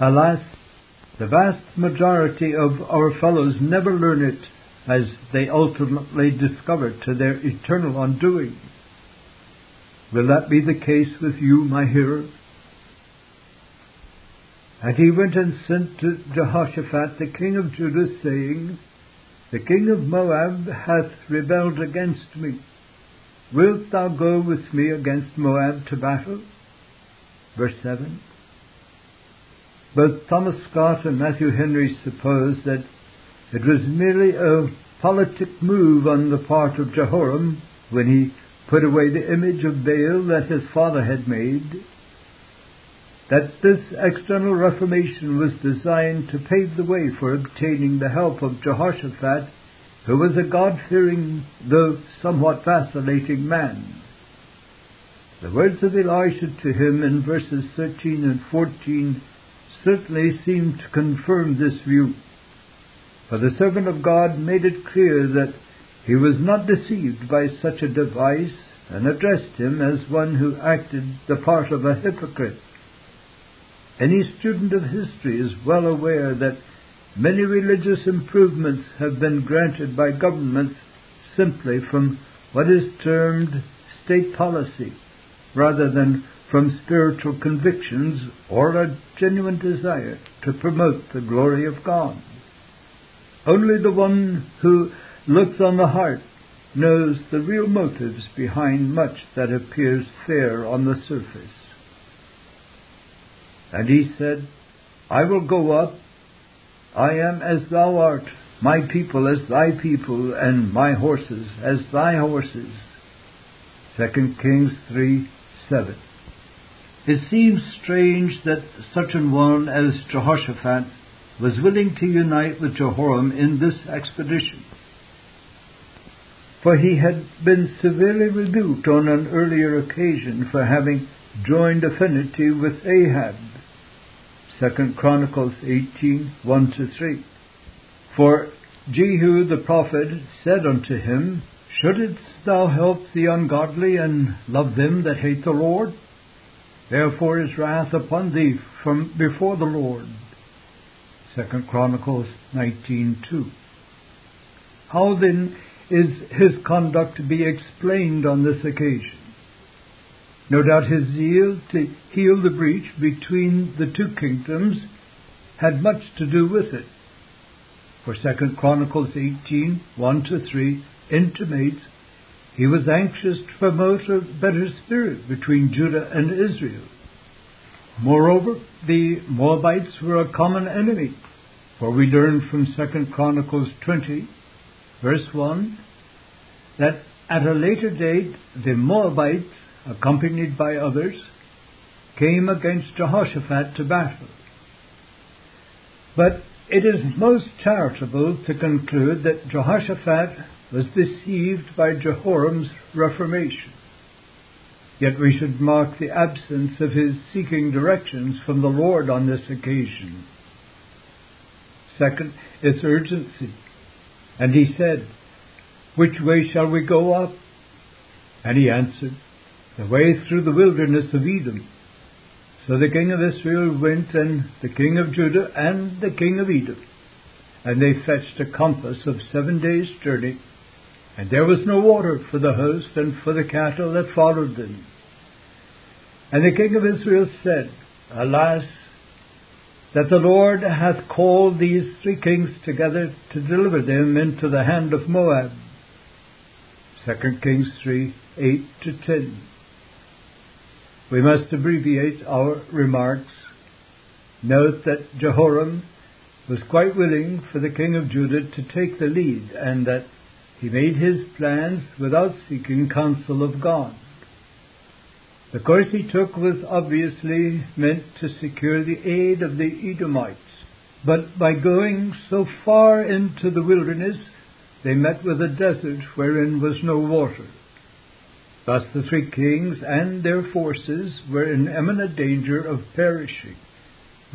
Alas, the vast majority of our fellows never learn it as they ultimately discover to their eternal undoing. Will that be the case with you, my hearer? And he went and sent to Jehoshaphat the king of Judah, saying, The king of Moab hath rebelled against me. Wilt thou go with me against Moab to battle? Verse 7. Both Thomas Scott and Matthew Henry suppose that it was merely a politic move on the part of Jehoram when he put away the image of Baal that his father had made that this external reformation was designed to pave the way for obtaining the help of Jehoshaphat, who was a God-fearing, though somewhat vacillating man. The words of Elisha to him in verses 13 and 14 certainly seem to confirm this view. For the servant of God made it clear that he was not deceived by such a device and addressed him as one who acted the part of a hypocrite. Any student of history is well aware that many religious improvements have been granted by governments simply from what is termed state policy, rather than from spiritual convictions or a genuine desire to promote the glory of God. Only the one who looks on the heart knows the real motives behind much that appears fair on the surface. And he said, I will go up. I am as thou art, my people as thy people, and my horses as thy horses. 2 Kings 3 7. It seems strange that such an one as Jehoshaphat was willing to unite with Jehoram in this expedition. For he had been severely rebuked on an earlier occasion for having joined affinity with Ahab Second Chronicles 18, 1 to 3. For Jehu the prophet said unto him, Shouldest thou help the ungodly and love them that hate the Lord? Therefore is wrath upon thee from before the Lord. Second Chronicles 19:2. How then is his conduct to be explained on this occasion? No doubt his zeal to heal the breach between the two kingdoms had much to do with it. For 2 Chronicles 18, 1 to 3 intimates he was anxious to promote a better spirit between Judah and Israel. Moreover, the Moabites were a common enemy, for we learn from 2 Chronicles 20, verse 1, that at a later date the Moabites accompanied by others, came against Jehoshaphat to battle. But it is most charitable to conclude that Jehoshaphat was deceived by Jehoram's reformation. Yet we should mark the absence of his seeking directions from the Lord on this occasion. Second, its urgency. And he said, Which way shall we go up? And he answered, the way through the wilderness of Edom. So the king of Israel went, and the king of Judah, and the king of Edom. And they fetched a compass of seven days' journey, and there was no water for the host and for the cattle that followed them. And the king of Israel said, Alas, that the Lord hath called these three kings together to deliver them into the hand of Moab. 2 Kings 3 8 to 10. We must abbreviate our remarks. Note that Jehoram was quite willing for the king of Judah to take the lead and that he made his plans without seeking counsel of God. The course he took was obviously meant to secure the aid of the Edomites, but by going so far into the wilderness, they met with a desert wherein was no water. Thus the three kings and their forces were in imminent danger of perishing.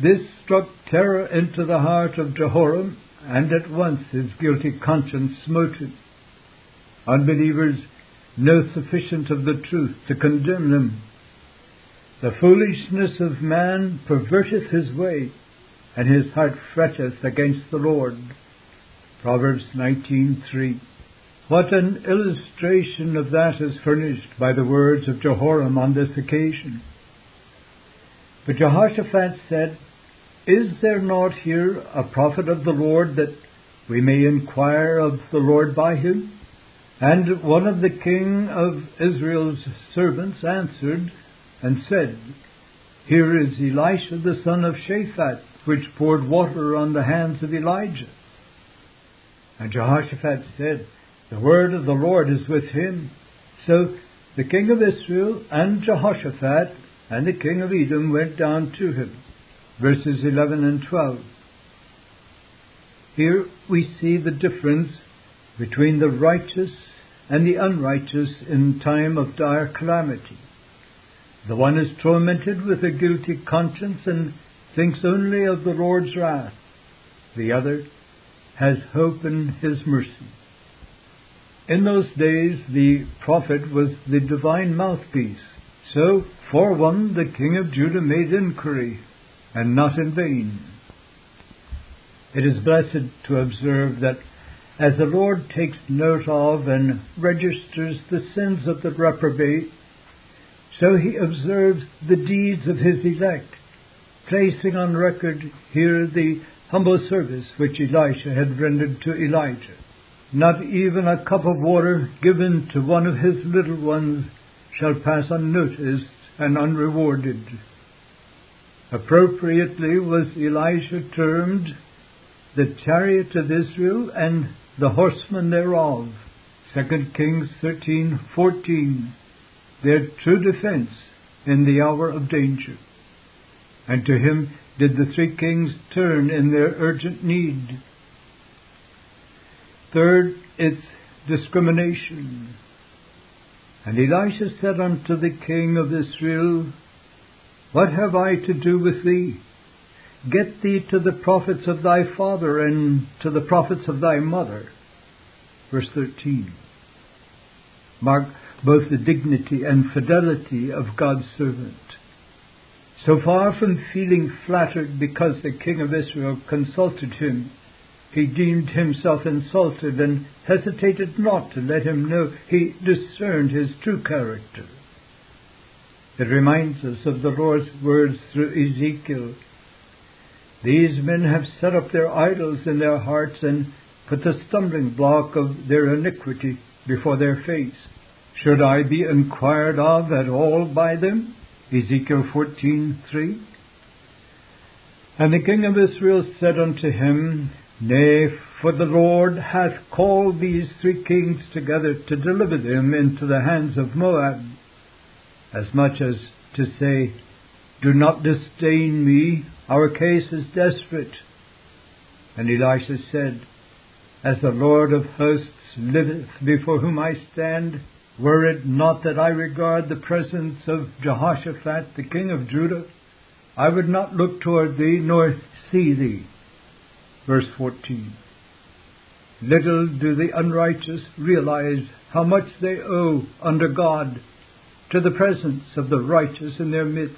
This struck terror into the heart of Jehoram, and at once his guilty conscience smote him. Unbelievers know sufficient of the truth to condemn them. The foolishness of man perverteth his way, and his heart fretteth against the Lord. Proverbs 19:3. What an illustration of that is furnished by the words of Jehoram on this occasion. But Jehoshaphat said, Is there not here a prophet of the Lord that we may inquire of the Lord by him? And one of the king of Israel's servants answered and said, Here is Elisha the son of Shaphat, which poured water on the hands of Elijah. And Jehoshaphat said, The word of the Lord is with him. So the king of Israel and Jehoshaphat and the king of Edom went down to him. Verses 11 and 12. Here we see the difference between the righteous and the unrighteous in time of dire calamity. The one is tormented with a guilty conscience and thinks only of the Lord's wrath. The other has hope in His mercy. In those days, the prophet was the divine mouthpiece. So, for one, the king of Judah made inquiry, and not in vain. It is blessed to observe that as the Lord takes note of and registers the sins of the reprobate, so he observes the deeds of his elect, placing on record here the humble service which Elisha had rendered to Elijah. Not even a cup of water given to one of his little ones shall pass unnoticed and unrewarded. Appropriately was Elisha termed the chariot of Israel and the horsemen thereof. 2 Kings 13:14 their true defense in the hour of danger. And to him did the three kings turn in their urgent need. Third, its discrimination. And Elisha said unto the king of Israel, What have I to do with thee? Get thee to the prophets of thy father and to the prophets of thy mother. Verse 13. Mark both the dignity and fidelity of God's servant. So far from feeling flattered because the king of Israel consulted him, he deemed himself insulted and hesitated not to let him know he discerned his true character. It reminds us of the Lord's words through Ezekiel. These men have set up their idols in their hearts and put the stumbling block of their iniquity before their face. Should I be inquired of at all by them? Ezekiel 14:3. And the king of Israel said unto him, Nay, for the Lord hath called these three kings together to deliver them into the hands of Moab, as much as to say, Do not disdain me, our case is desperate. And Elisha said, As the Lord of hosts liveth before whom I stand, were it not that I regard the presence of Jehoshaphat, the king of Judah, I would not look toward thee nor see thee. Verse 14. Little do the unrighteous realize how much they owe under God to the presence of the righteous in their midst.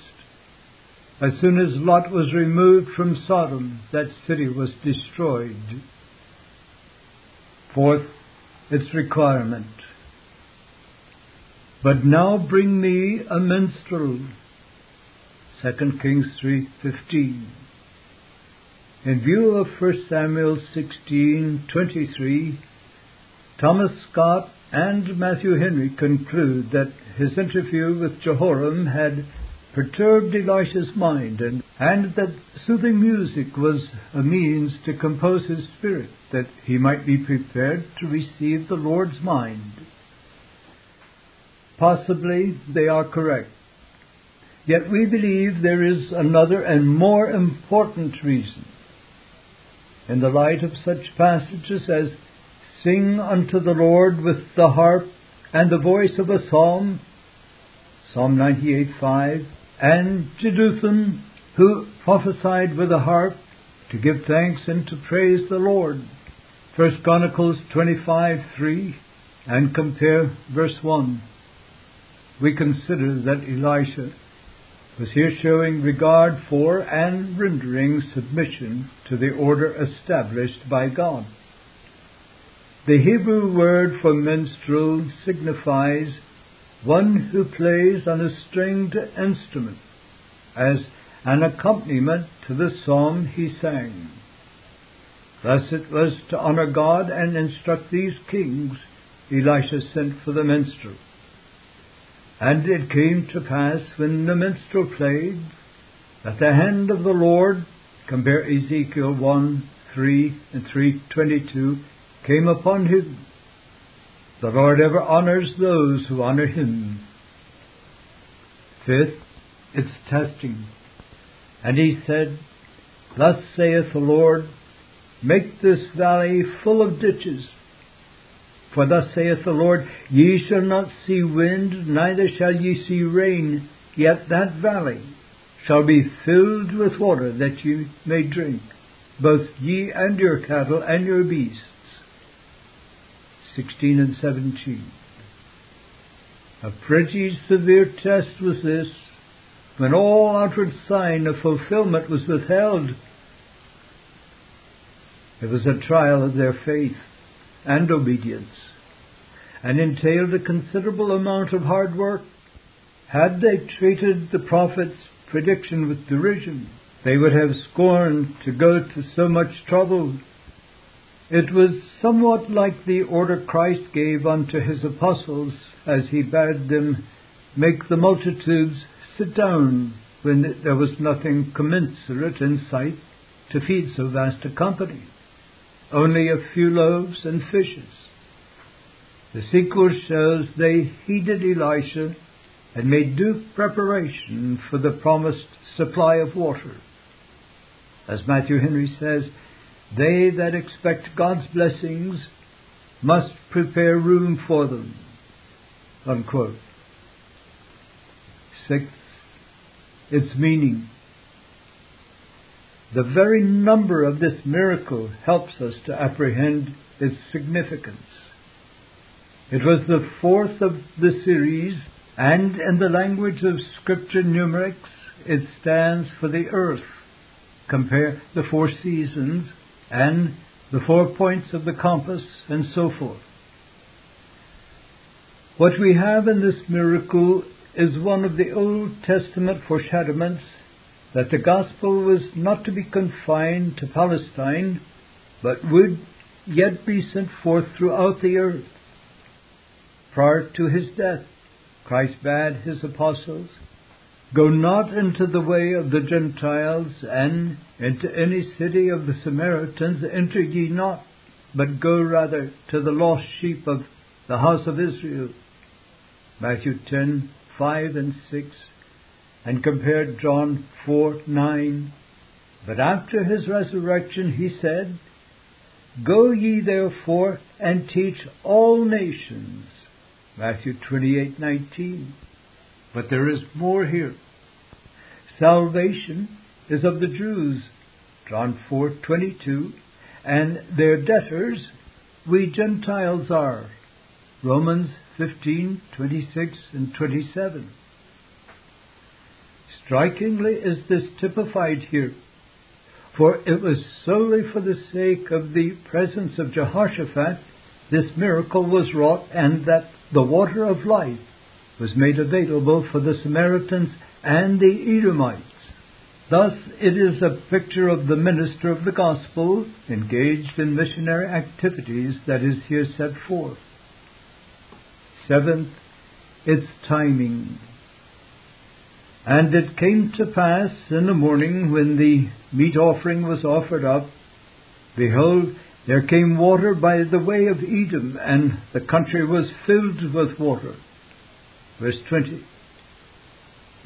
As soon as Lot was removed from Sodom, that city was destroyed. Fourth, its requirement. But now bring me a minstrel. 2 Kings 3:15. In view of 1 Samuel 16:23, Thomas Scott and Matthew Henry conclude that his interview with Jehoram had perturbed Elisha's mind and, and that soothing music was a means to compose his spirit that he might be prepared to receive the Lord's mind. Possibly they are correct. Yet we believe there is another and more important reason. In the light of such passages as Sing unto the Lord with the harp and the voice of a psalm, Psalm 98:5, and Jeduthun, who prophesied with a harp to give thanks and to praise the Lord. 1 Chronicles 25:3, and compare verse 1 we consider that Elisha was here showing regard for and rendering submission to the order established by God. The Hebrew word for minstrel signifies one who plays on a stringed instrument as an accompaniment to the psalm he sang. Thus it was to honor God and instruct these kings Elisha sent for the minstrel. And it came to pass when the minstrel played that the hand of the Lord, compare Ezekiel 1, 3 and 322, came upon him. The Lord ever honors those who honor him. Fifth, its testing. And he said, Thus saith the Lord, Make this valley full of ditches. For thus saith the Lord, Ye shall not see wind, neither shall ye see rain, yet that valley shall be filled with water that ye may drink, both ye and your cattle and your beasts. 16 and 17. A pretty severe test was this, when all outward sign of fulfillment was withheld. It was a trial of their faith and obedience, and entailed a considerable amount of hard work. Had they treated the prophet's prediction with derision, they would have scorned to go to so much trouble. It was somewhat like the order Christ gave unto his apostles as he bade them make the multitudes sit down when there was nothing commensurate in sight to feed so vast a company only a few loaves and fishes. The sequel shows they heeded Elisha and made due preparation for the promised supply of water. As Matthew Henry says, they that expect God's blessings must prepare room for them. Unquote. Sixth, its meaning. The very number of this miracle helps us to apprehend its significance. It was the fourth of the series, and in the language of Scripture numerics, it stands for the earth. Compare the four seasons and the four points of the compass and so forth. What we have in this miracle is one of the Old Testament foreshadowments that the gospel was not to be confined to Palestine, but would yet be sent forth throughout the earth. Prior to his death, Christ bade his apostles, Go not into the way of the Gentiles, and into any city of the Samaritans enter ye not, but go rather to the lost sheep of the house of Israel. Matthew 10, 5 and 6 and compared John 4 9. But after his resurrection he said, Go ye therefore and teach all nations. Matthew 28:19. But there is more here. Salvation is of the Jews. John 4:22, and their debtors we Gentiles are. Romans 15:26 and 27. Strikingly is this typified here, for it was solely for the sake of the presence of Jehoshaphat this miracle was wrought, and that the water of life was made available for the Samaritans and the Edomites. Thus, it is a picture of the minister of the gospel engaged in missionary activities that is here set forth. Seventh, its timing. And it came to pass in the morning when the meat offering was offered up, behold, there came water by the way of Edom, and the country was filled with water. Verse 20.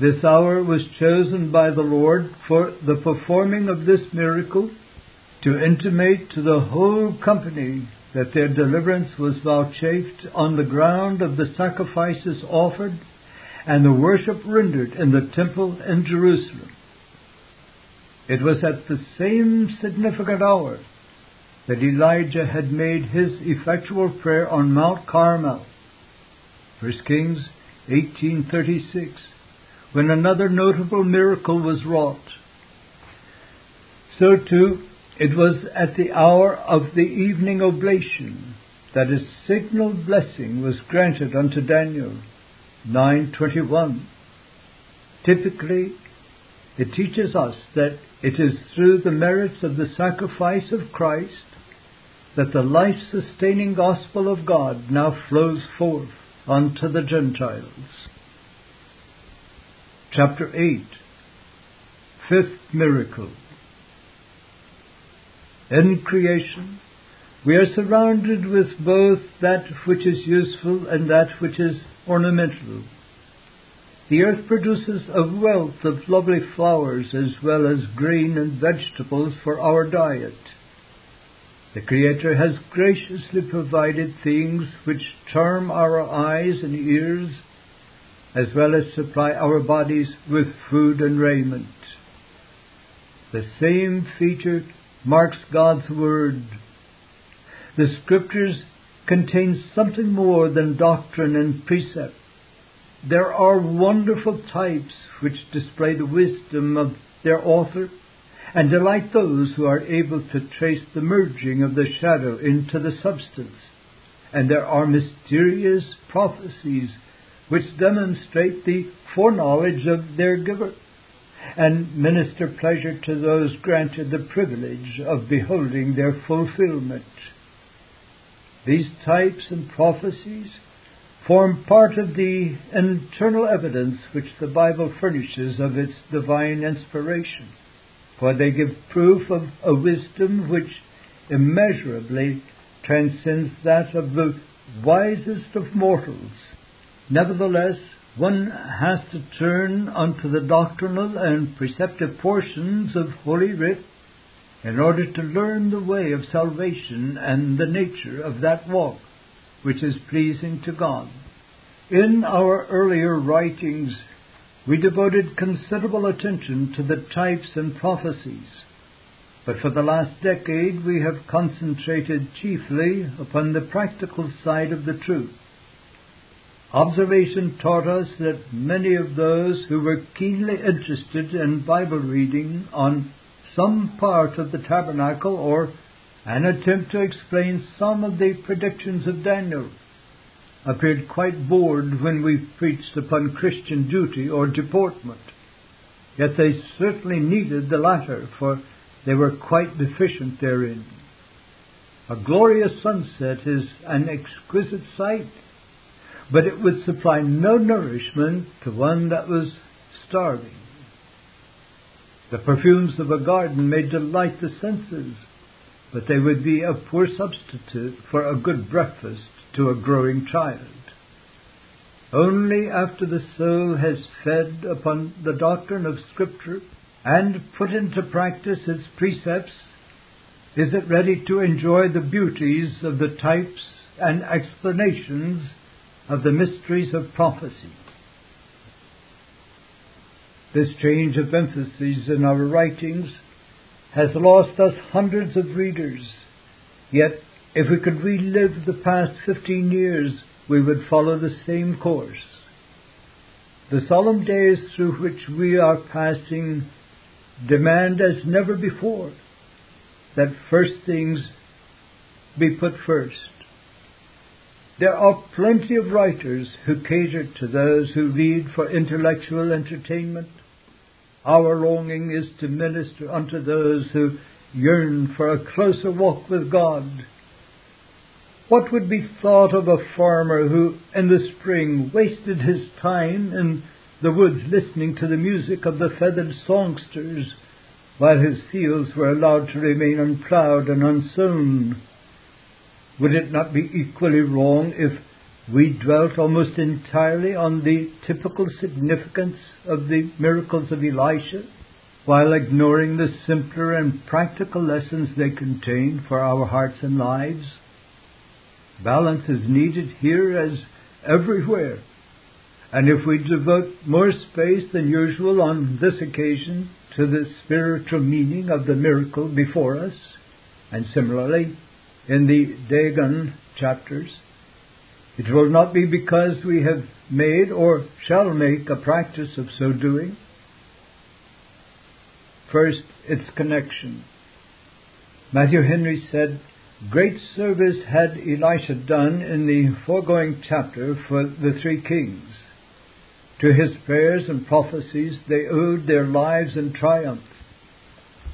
This hour was chosen by the Lord for the performing of this miracle to intimate to the whole company that their deliverance was vouchsafed on the ground of the sacrifices offered and the worship rendered in the temple in Jerusalem. It was at the same significant hour that Elijah had made his effectual prayer on Mount Carmel. 1 Kings 18:36 when another notable miracle was wrought. So too, it was at the hour of the evening oblation that a signal blessing was granted unto Daniel. 921. Typically, it teaches us that it is through the merits of the sacrifice of Christ that the life sustaining gospel of God now flows forth unto the Gentiles. Chapter 8 Fifth Miracle In creation, we are surrounded with both that which is useful and that which is ornamental. The earth produces a wealth of lovely flowers as well as grain and vegetables for our diet. The Creator has graciously provided things which charm our eyes and ears, as well as supply our bodies with food and raiment. The same feature marks God's Word. The Scriptures contain something more than doctrine and precept. There are wonderful types which display the wisdom of their author and delight those who are able to trace the merging of the shadow into the substance. And there are mysterious prophecies which demonstrate the foreknowledge of their giver and minister pleasure to those granted the privilege of beholding their fulfillment. These types and prophecies form part of the internal evidence which the Bible furnishes of its divine inspiration, for they give proof of a wisdom which immeasurably transcends that of the wisest of mortals. Nevertheless, one has to turn unto the doctrinal and preceptive portions of Holy Writ in order to learn the way of salvation and the nature of that walk which is pleasing to God. In our earlier writings, we devoted considerable attention to the types and prophecies, but for the last decade we have concentrated chiefly upon the practical side of the truth. Observation taught us that many of those who were keenly interested in Bible reading on some part of the tabernacle or an attempt to explain some of the predictions of Daniel appeared quite bored when we preached upon Christian duty or deportment. Yet they certainly needed the latter, for they were quite deficient therein. A glorious sunset is an exquisite sight, but it would supply no nourishment to one that was starving. The perfumes of a garden may delight the senses, but they would be a poor substitute for a good breakfast to a growing child. Only after the soul has fed upon the doctrine of Scripture and put into practice its precepts is it ready to enjoy the beauties of the types and explanations of the mysteries of prophecy. This change of emphasis in our writings has lost us hundreds of readers. Yet, if we could relive the past 15 years, we would follow the same course. The solemn days through which we are passing demand as never before that first things be put first. There are plenty of writers who cater to those who read for intellectual entertainment our longing is to minister unto those who yearn for a closer walk with God. What would be thought of a farmer who, in the spring, wasted his time in the woods listening to the music of the feathered songsters, while his fields were allowed to remain unplowed and unsown? Would it not be equally wrong if we dwelt almost entirely on the typical significance of the miracles of Elisha, while ignoring the simpler and practical lessons they contain for our hearts and lives. Balance is needed here as everywhere, and if we devote more space than usual on this occasion to the spiritual meaning of the miracle before us, and similarly in the Dagon chapters, It will not be because we have made or shall make a practice of so doing. First, its connection. Matthew Henry said, Great service had Elisha done in the foregoing chapter for the three kings. To his prayers and prophecies they owed their lives and triumph.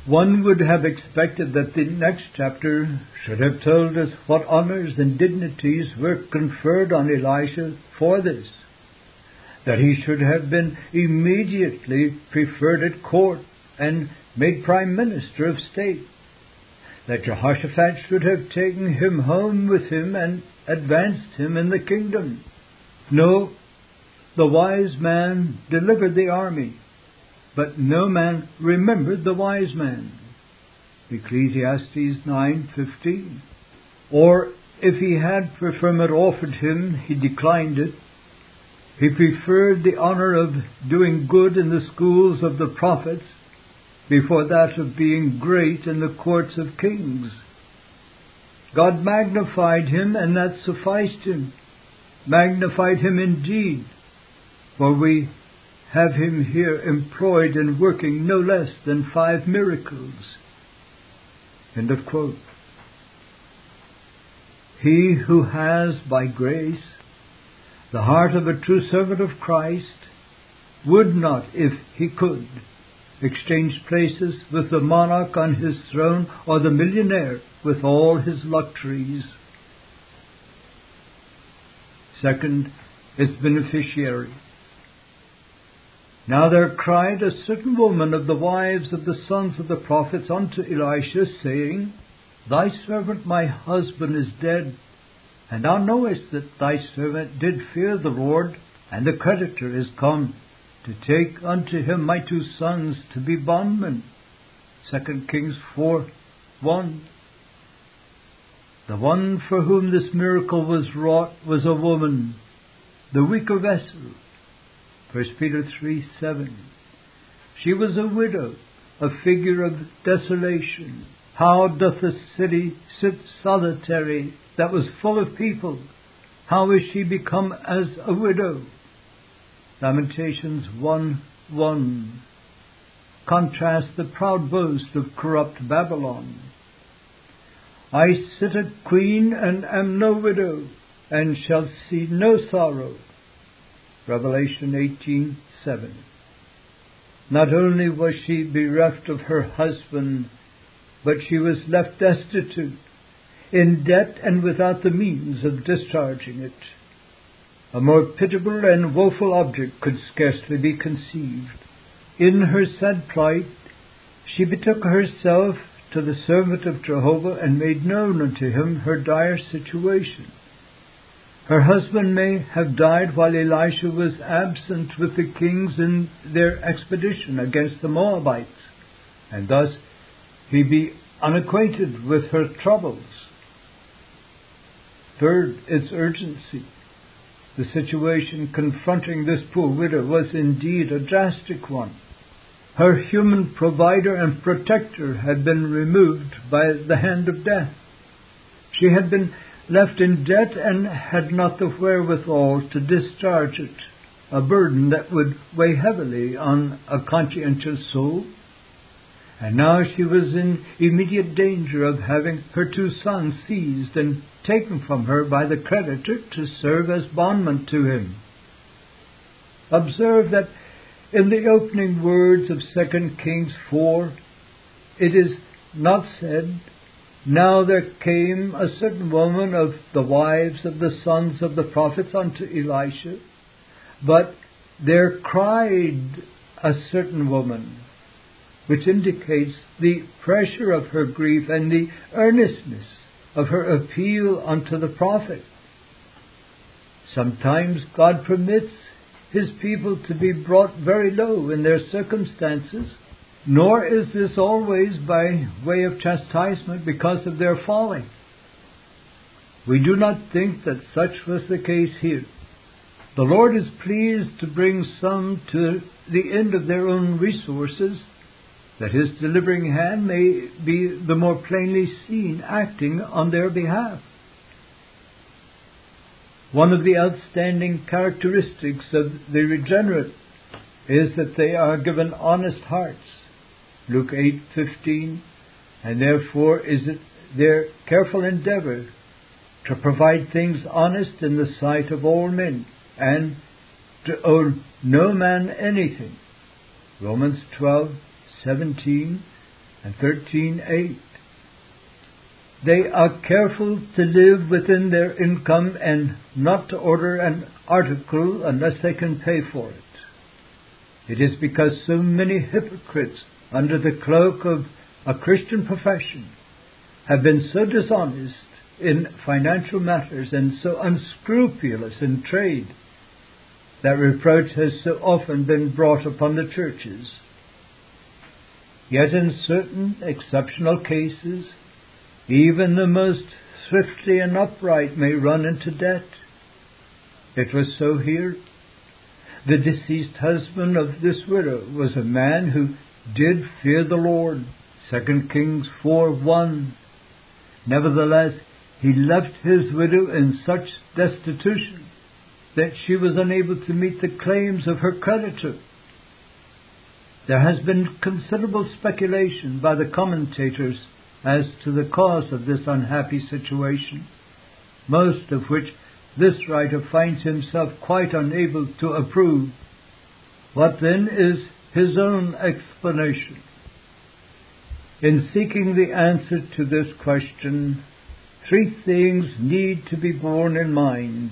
One would have expected that the next chapter should have told us what honors and dignities were conferred on Elisha for this. That he should have been immediately preferred at court and made prime minister of state. That Jehoshaphat should have taken him home with him and advanced him in the kingdom. No, the wise man delivered the army but no man remembered the wise man. Ecclesiastes 9:15. Or if he had preferment offered him, he declined it. He preferred the honor of doing good in the schools of the prophets before that of being great in the courts of kings. God magnified him, and that sufficed him. Magnified him indeed, for we have him here employed in working no less than five miracles. End of quote. He who has, by grace, the heart of a true servant of Christ, would not, if he could, exchange places with the monarch on his throne or the millionaire with all his luxuries. Second, its beneficiary. Now there cried a certain woman of the wives of the sons of the prophets unto Elisha, saying, Thy servant my husband is dead, and thou knowest that thy servant did fear the Lord, and the creditor is come to take unto him my two sons to be bondmen. 2 Kings 4 1. The one for whom this miracle was wrought was a woman, the weaker vessel 1 Peter 3 7. She was a widow, a figure of desolation. How doth the city sit solitary that was full of people? How is she become as a widow? Lamentations 1 1. Contrast the proud boast of corrupt Babylon. I sit a queen and am no widow, and shall see no sorrow. Revelation 18:7. Not only was she bereft of her husband, but she was left destitute, in debt and without the means of discharging it. A more pitiable and woeful object could scarcely be conceived. In her sad plight, she betook herself to the servant of Jehovah and made known unto him her dire situation. Her husband may have died while Elisha was absent with the kings in their expedition against the Moabites, and thus he be unacquainted with her troubles. Third, its urgency. The situation confronting this poor widow was indeed a drastic one. Her human provider and protector had been removed by the hand of death. She had been left in debt and had not the wherewithal to discharge it, a burden that would weigh heavily on a conscientious soul. And now she was in immediate danger of having her two sons seized and taken from her by the creditor to serve as bondmen to him. Observe that in the opening words of 2 Kings 4, it is not said, now there came a certain woman of the wives of the sons of the prophets unto Elisha, but there cried a certain woman, which indicates the pressure of her grief and the earnestness of her appeal unto the prophet. Sometimes God permits His people to be brought very low in their circumstances nor is this always by way of chastisement because of their folly. We do not think that such was the case here. The Lord is pleased to bring some to the end of their own resources, that His delivering hand may be the more plainly seen acting on their behalf. One of the outstanding characteristics of the regenerate is that they are given honest hearts. Luke 8:15 and therefore is it their careful endeavor to provide things honest in the sight of all men and to owe no man anything. Romans 12:17 and 13:8 they are careful to live within their income and not to order an article unless they can pay for it. It is because so many hypocrites, under the cloak of a Christian profession, have been so dishonest in financial matters and so unscrupulous in trade that reproach has so often been brought upon the churches. Yet in certain exceptional cases, even the most thrifty and upright may run into debt. It was so here. The deceased husband of this widow was a man who did fear the Lord. 2 Kings 4 1. Nevertheless, he left his widow in such destitution that she was unable to meet the claims of her creditor. There has been considerable speculation by the commentators as to the cause of this unhappy situation, most of which this writer finds himself quite unable to approve. What then is his own explanation? In seeking the answer to this question, three things need to be borne in mind.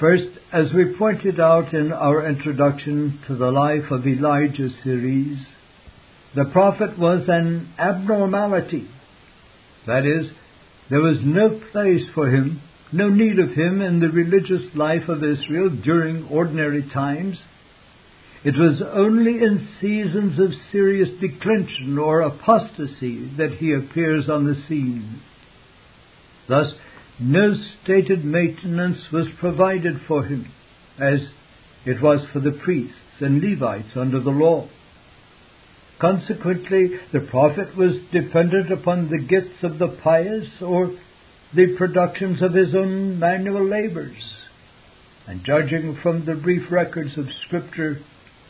First, as we pointed out in our introduction to the Life of Elijah series, the prophet was an abnormality. That is, there was no place for him, no need of him in the religious life of Israel during ordinary times. It was only in seasons of serious declension or apostasy that he appears on the scene. Thus, no stated maintenance was provided for him, as it was for the priests and Levites under the law. Consequently, the prophet was dependent upon the gifts of the pious or the productions of his own manual labors. And judging from the brief records of Scripture,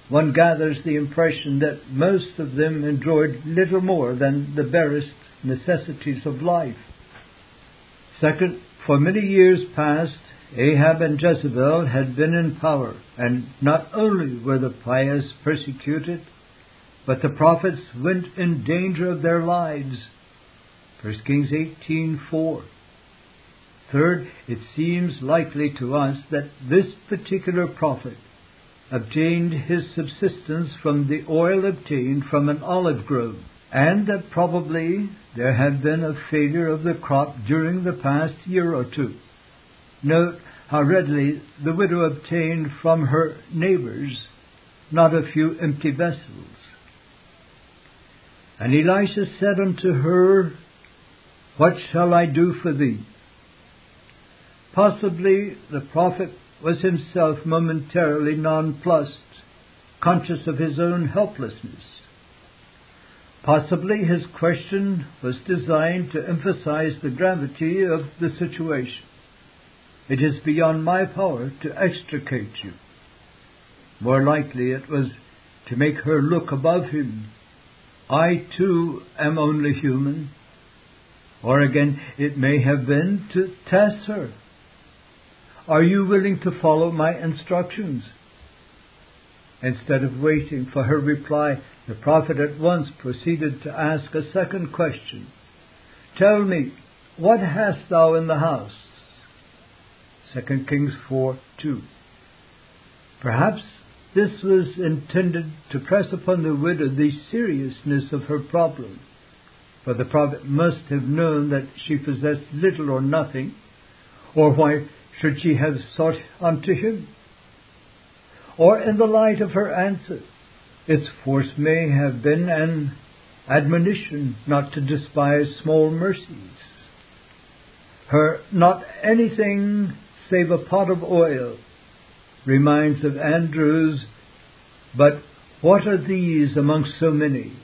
one gathers the impression that most of them enjoyed little more than the barest necessities of life. Second, for many years past, Ahab and Jezebel had been in power, and not only were the pious persecuted, but the prophets went in danger of their lives. 1 Kings 18:4. Third, it seems likely to us that this particular prophet obtained his subsistence from the oil obtained from an olive grove, and that probably there had been a failure of the crop during the past year or two. Note how readily the widow obtained from her neighbors not a few empty vessels. And Elisha said unto her, What shall I do for thee? Possibly the prophet was himself momentarily nonplussed, conscious of his own helplessness. Possibly his question was designed to emphasize the gravity of the situation. It is beyond my power to extricate you. More likely it was to make her look above him I too am only human. Or again, it may have been to test her. Are you willing to follow my instructions? Instead of waiting for her reply, the prophet at once proceeded to ask a second question. Tell me, what hast thou in the house? 2 Kings 4 2. Perhaps this was intended to press upon the widow the seriousness of her problem, for the prophet must have known that she possessed little or nothing, or why should she have sought unto him? Or in the light of her answer, its force may have been an admonition not to despise small mercies. Her not anything save a pot of oil reminds of Andrew's, but what are these among so many?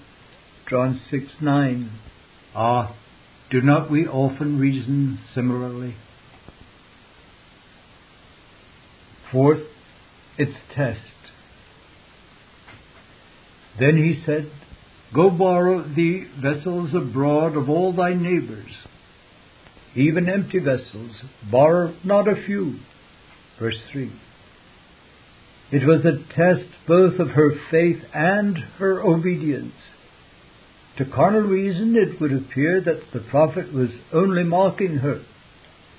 John 6 9. Ah, do not we often reason similarly? Fourth, its test. Then he said, Go borrow thee vessels abroad of all thy neighbors, even empty vessels, borrow not a few. Verse 3. It was a test both of her faith and her obedience. To carnal reason, it would appear that the prophet was only mocking her.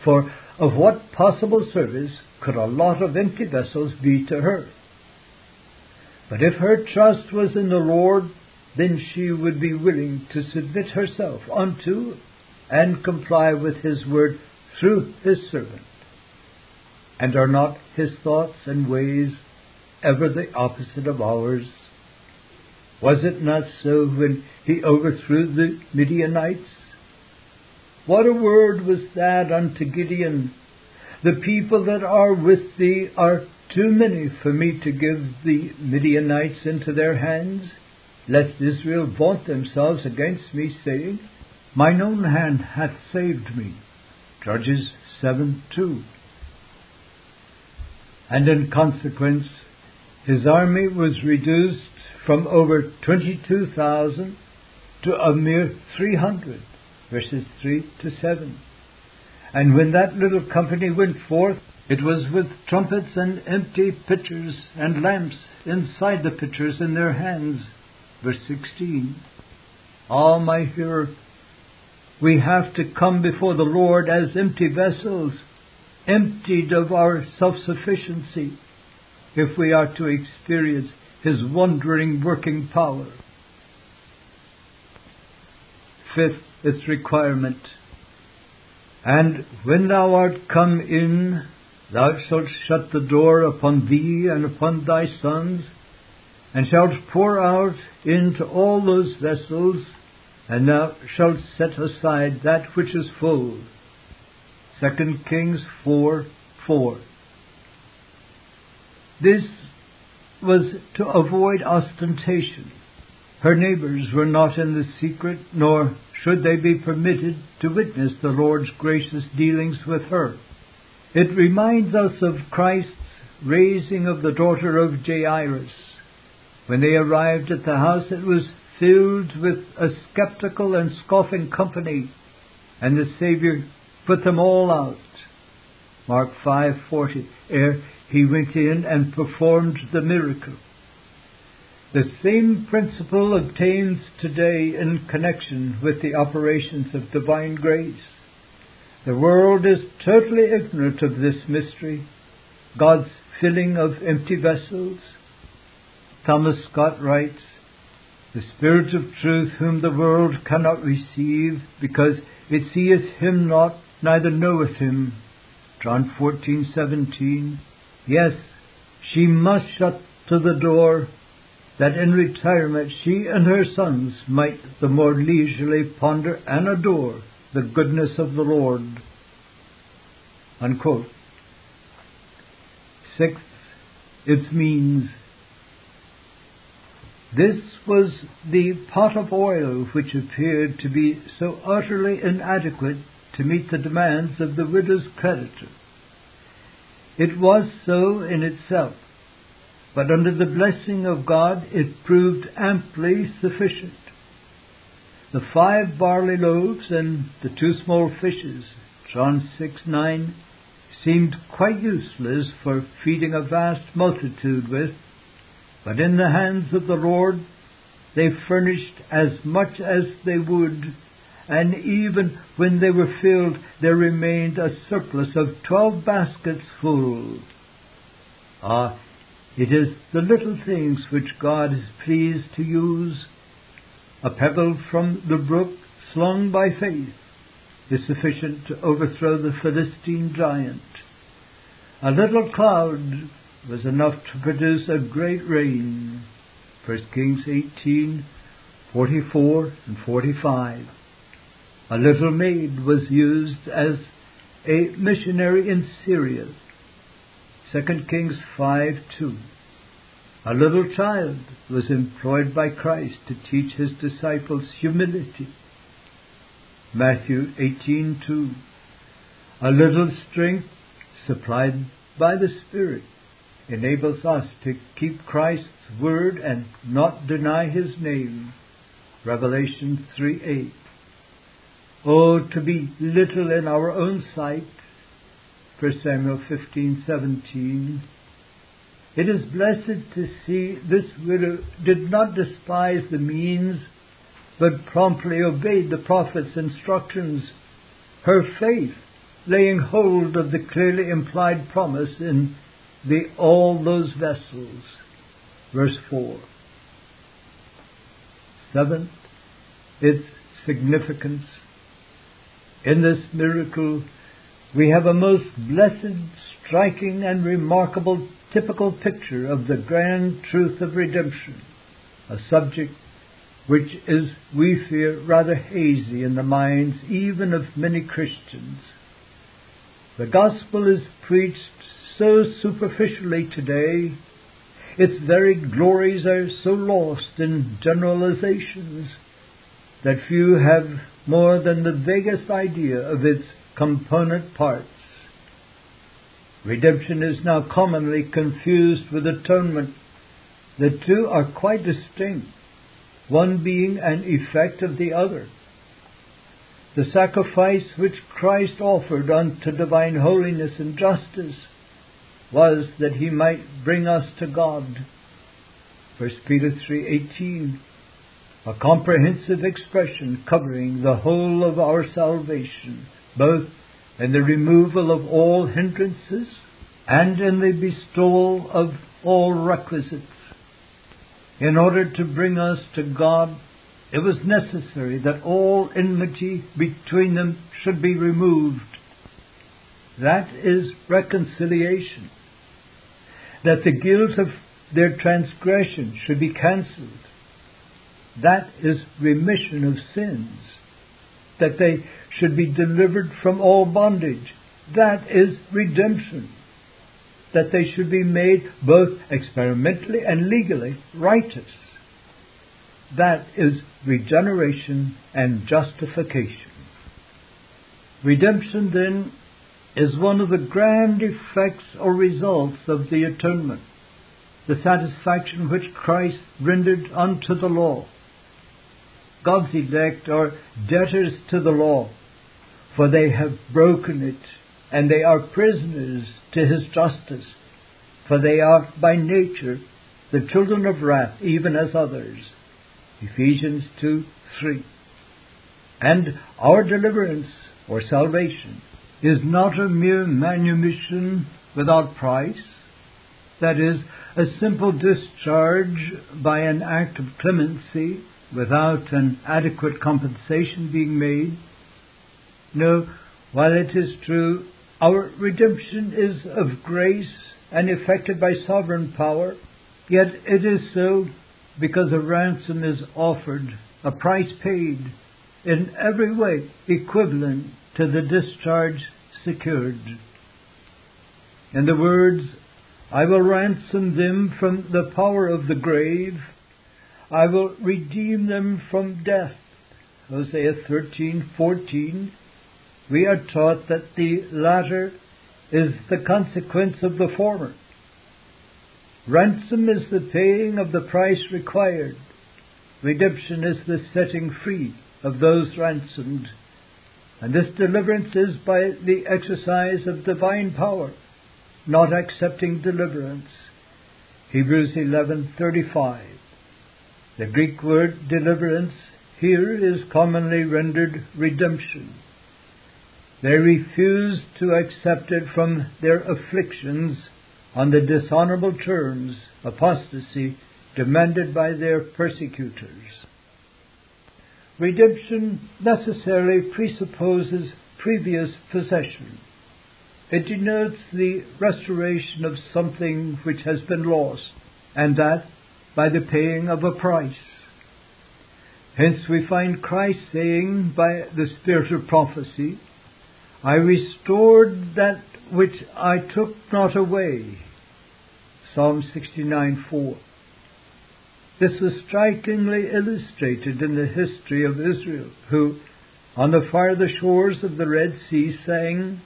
For of what possible service could a lot of empty vessels be to her? But if her trust was in the Lord, then she would be willing to submit herself unto and comply with His word through His servant. And are not His thoughts and ways ever the opposite of ours? Was it not so when He overthrew the Midianites? What a word was that unto Gideon! The people that are with thee are too many for me to give the Midianites into their hands, lest Israel vaunt themselves against me, saying, Mine own hand hath saved me. Judges 7 2. And in consequence, his army was reduced from over 22,000 to a mere 300 verses 3 to 7. And when that little company went forth, it was with trumpets and empty pitchers and lamps inside the pitchers in their hands. Verse 16. Ah, my hearer, we have to come before the Lord as empty vessels, emptied of our self sufficiency, if we are to experience His wondering working power. Fifth, its requirement. And when thou art come in, thou shalt shut the door upon thee and upon thy sons, and shalt pour out into all those vessels, and thou shalt set aside that which is full. 2 Kings 4 4. This was to avoid ostentation. Her neighbors were not in the secret, nor should they be permitted to witness the Lord's gracious dealings with her. It reminds us of Christ's raising of the daughter of Jairus. When they arrived at the house, it was filled with a skeptical and scoffing company, and the Saviour put them all out. Mark 5:40 ere he went in and performed the miracle. The same principle obtains today in connection with the operations of divine grace. The world is totally ignorant of this mystery, God's filling of empty vessels. Thomas Scott writes, The Spirit of truth, whom the world cannot receive, because it seeth him not, neither knoweth him. John 14:17. Yes, she must shut to the door that in retirement she and her sons might the more leisurely ponder and adore the goodness of the Lord. Unquote. Sixth, its means. This was the pot of oil which appeared to be so utterly inadequate to meet the demands of the widow's creditor. It was so in itself but under the blessing of God it proved amply sufficient. The five barley loaves and the two small fishes, John 6 9, seemed quite useless for feeding a vast multitude with, but in the hands of the Lord they furnished as much as they would, and even when they were filled, there remained a surplus of twelve baskets full. Ah, it is the little things which God is pleased to use. A pebble from the brook slung by faith is sufficient to overthrow the Philistine giant. A little cloud was enough to produce a great rain. 1 Kings 18, 44 and 45. A little maid was used as a missionary in Syria 2 Kings 5 2. A little child was employed by Christ to teach his disciples humility. Matthew 18 2. A little strength supplied by the Spirit. enables us to keep Christ's word and not deny his name. Revelation 3 8. Oh, to be little in our own sight. 1 Samuel 15 17. It is blessed to see this widow did not despise the means, but promptly obeyed the prophet's instructions. Her faith laying hold of the clearly implied promise in the all those vessels. Verse 4. Seventh, its significance. In this miracle, we have a most blessed, striking, and remarkable typical picture of the grand truth of redemption, a subject which is, we fear, rather hazy in the minds even of many Christians. The gospel is preached so superficially today, its very glories are so lost in generalizations that few have more than the vaguest idea of its component parts. Redemption is now commonly confused with atonement. The two are quite distinct, one being an effect of the other. The sacrifice which Christ offered unto divine holiness and justice was that he might bring us to God. 1 Peter 3:18 a comprehensive expression covering the whole of our salvation, both in the removal of all hindrances and in the bestowal of all requisites. In order to bring us to God, it was necessary that all enmity between them should be removed. That is reconciliation. That the guilt of their transgression should be cancelled. That is remission of sins that they should be delivered from all bondage. That is redemption. That they should be made both experimentally and legally righteous. That is regeneration and justification. Redemption, then, is one of the grand effects or results of the atonement, the satisfaction which Christ rendered unto the law God's elect are debtors to the law, for they have broken it, and they are prisoners to his justice, for they are by nature the children of wrath, even as others. Ephesians 2 3. And our deliverance or salvation is not a mere manumission without price, that is, a simple discharge by an act of clemency without an adequate compensation being made. No, while it is true our redemption is of grace and effected by sovereign power, yet it is so because a ransom is offered, a price paid, in every way equivalent to the discharge secured. In the words, I will ransom them from the power of the grave I will redeem them from death. Hosea 13:14. We are taught that the latter is the consequence of the former. Ransom is the paying of the price required. Redemption is the setting free of those ransomed. And this deliverance is by the exercise of divine power, not accepting deliverance. Hebrews 11:35. The Greek word deliverance here is commonly rendered redemption. They refused to accept it from their afflictions on the dishonorable terms, apostasy, demanded by their persecutors. Redemption necessarily presupposes previous possession. It denotes the restoration of something which has been lost, and that by the paying of a price. Hence we find Christ saying by the Spirit of prophecy, I restored that which I took not away. Psalm 69 4. This was strikingly illustrated in the history of Israel, who, on the farther shores of the Red Sea, sang,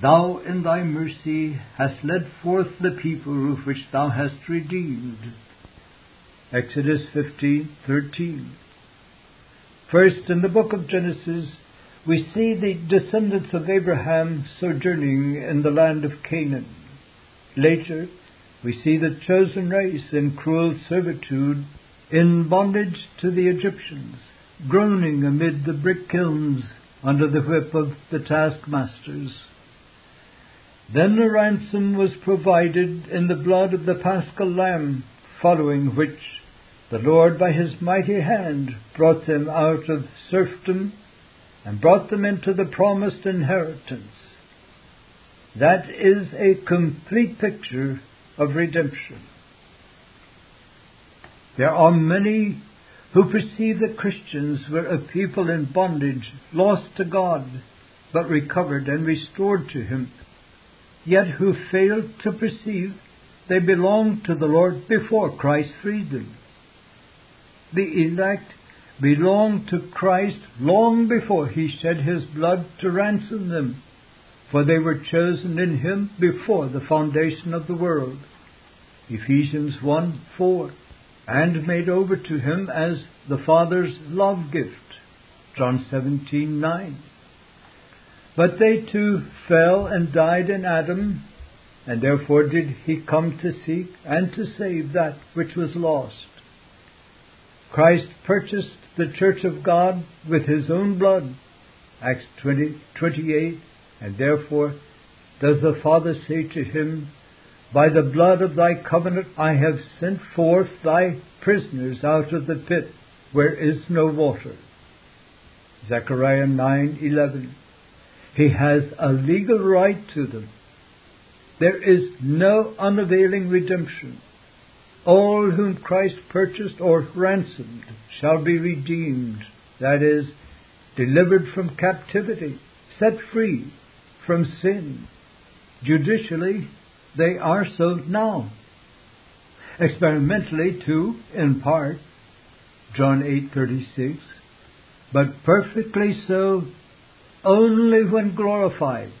Thou in thy mercy hast led forth the people which thou hast redeemed. Exodus 15:13. First, in the book of Genesis, we see the descendants of Abraham sojourning in the land of Canaan. Later, we see the chosen race in cruel servitude, in bondage to the Egyptians, groaning amid the brick kilns under the whip of the taskmasters. Then a ransom was provided in the blood of the paschal lamb, following which the Lord by his mighty hand brought them out of serfdom and brought them into the promised inheritance. That is a complete picture of redemption. There are many who perceive that Christians were a people in bondage, lost to God, but recovered and restored to Him, yet who fail to perceive they belonged to the Lord before Christ freed them. The elect belonged to Christ long before he shed his blood to ransom them, for they were chosen in him before the foundation of the world. Ephesians 1 4 and made over to him as the Father's love gift. John 17 9. But they too fell and died in Adam, and therefore did he come to seek and to save that which was lost. Christ purchased the church of God with his own blood. Acts 20, 28, and therefore does the Father say to him, By the blood of thy covenant I have sent forth thy prisoners out of the pit where is no water. Zechariah 9:11. He has a legal right to them. There is no unavailing redemption. All whom Christ purchased or ransomed shall be redeemed, that is, delivered from captivity, set free from sin. Judicially, they are so now. Experimentally, too, in part, John 8:36, but perfectly so only when glorified.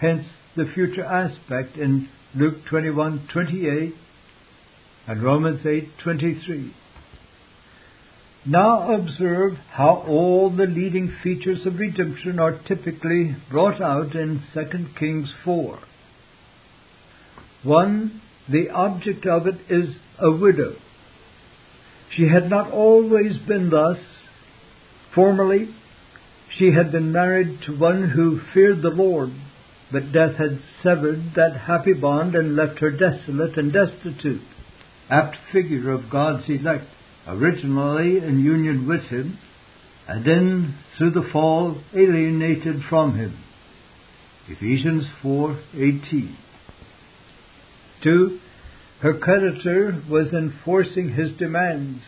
Hence the future aspect in Luke 21:28 and Romans 8:23. Now observe how all the leading features of redemption are typically brought out in 2 Kings 4. 1. The object of it is a widow. She had not always been thus. Formerly, she had been married to one who feared the Lord, but death had severed that happy bond and left her desolate and destitute apt figure of God's elect, originally in union with Him, and then through the fall alienated from Him. Ephesians 4:18. 2. Her creditor was enforcing his demands,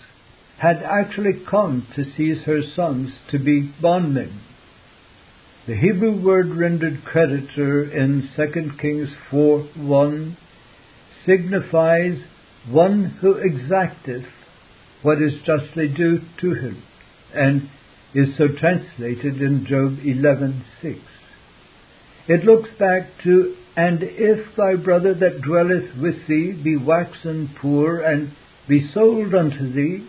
had actually come to seize her sons to be bondmen. The Hebrew word rendered creditor in 2 Kings 4:1 signifies one who exacteth what is justly due to him, and is so translated in Job 11:6. It looks back to, and if thy brother that dwelleth with thee be waxen poor and be sold unto thee,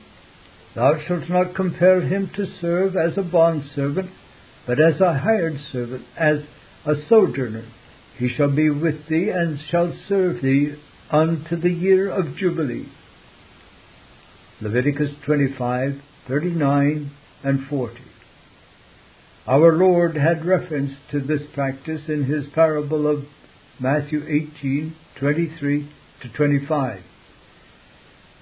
thou shalt not compel him to serve as a bondservant, but as a hired servant, as a sojourner. He shall be with thee and shall serve thee unto the year of Jubilee. Leviticus 25, 39 and 40. Our Lord had reference to this practice in his parable of Matthew 18, 23 to 25.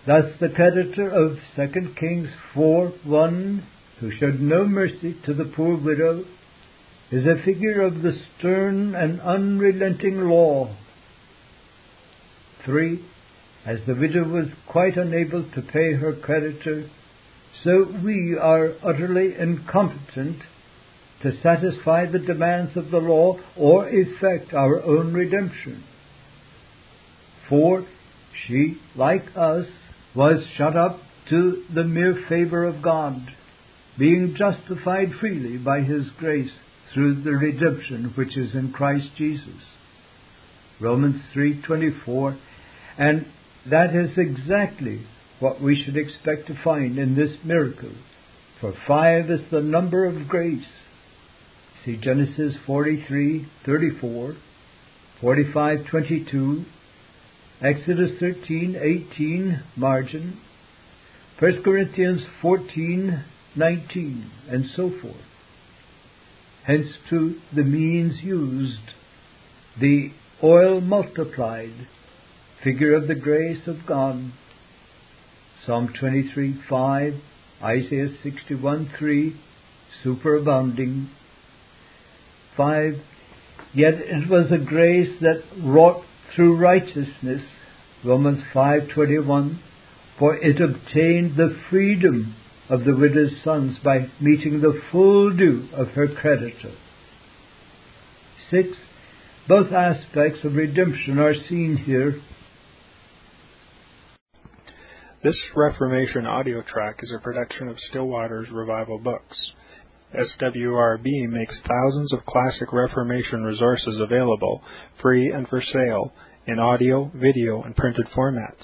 Thus the creditor of 2 Kings 4, 1, who showed no mercy to the poor widow, is a figure of the stern and unrelenting law 3. As the widow was quite unable to pay her creditor, so we are utterly incompetent to satisfy the demands of the law or effect our own redemption. 4. She, like us, was shut up to the mere favor of God, being justified freely by His grace through the redemption which is in Christ Jesus. Romans 3:24 and that is exactly what we should expect to find in this miracle. For 5 is the number of grace. See Genesis 43:34, 45:22, Exodus 13:18 margin, 1 Corinthians 14:19 and so forth. Hence to the means used, the oil multiplied, figure of the grace of God. Psalm 23:5, Isaiah 61:3, superabounding. 5. Yet it was a grace that wrought through righteousness, Romans 5:21, for it obtained the freedom of the widow's sons by meeting the full due of her creditor. 6. Both aspects of redemption are seen here. This Reformation audio track is a production of Still Waters Revival Books. SWRB makes thousands of classic Reformation resources available, free and for sale, in audio, video, and printed formats.